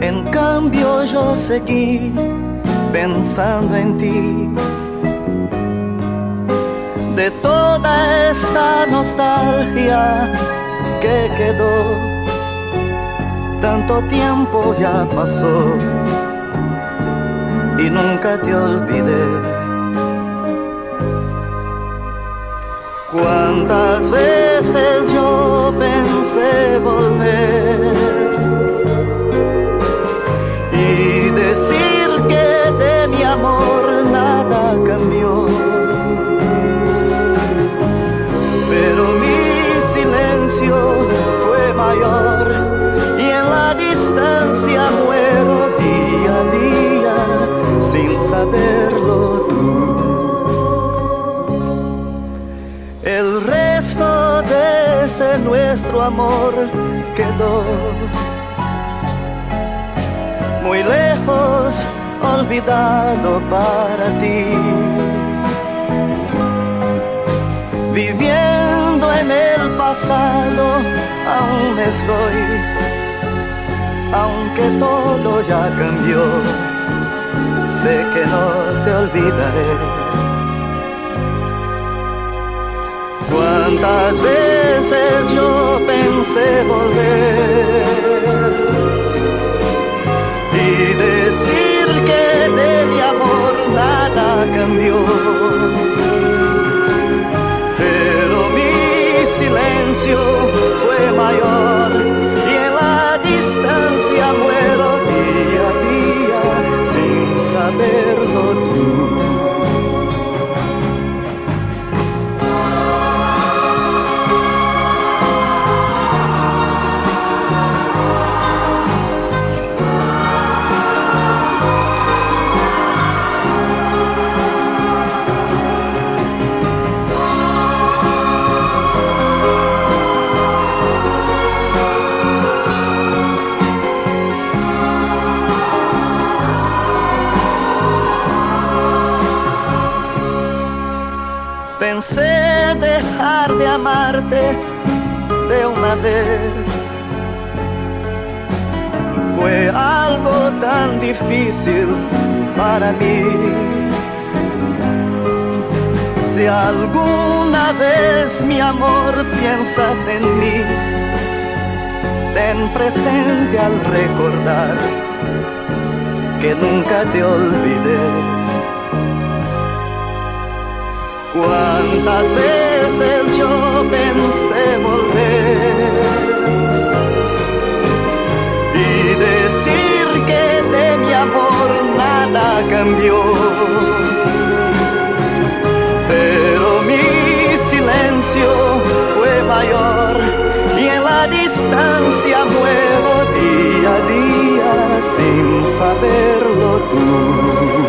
En cambio yo seguí pensando en ti. De toda esta nostalgia que quedó, tanto tiempo ya pasó y nunca te olvidé. Cuántas veces yo pensé volver nuestro amor quedó muy lejos, olvidado para ti. Viviendo en el pasado, aún estoy, aunque todo ya cambió, sé que no te olvidaré. Cuántas veces yo pensé volver y decir Pensé dejar de amarte de una vez. Fue algo tan difícil para mí. Si alguna vez mi amor piensas en mí, ten presente al recordar que nunca te olvidé. Cuántas veces yo pensé volver y decir que de mi amor nada cambió. Pero mi silencio fue mayor y en la distancia muero día a día sin saberlo tú.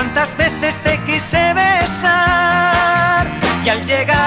Cuántas veces te quise besar. Y al llegar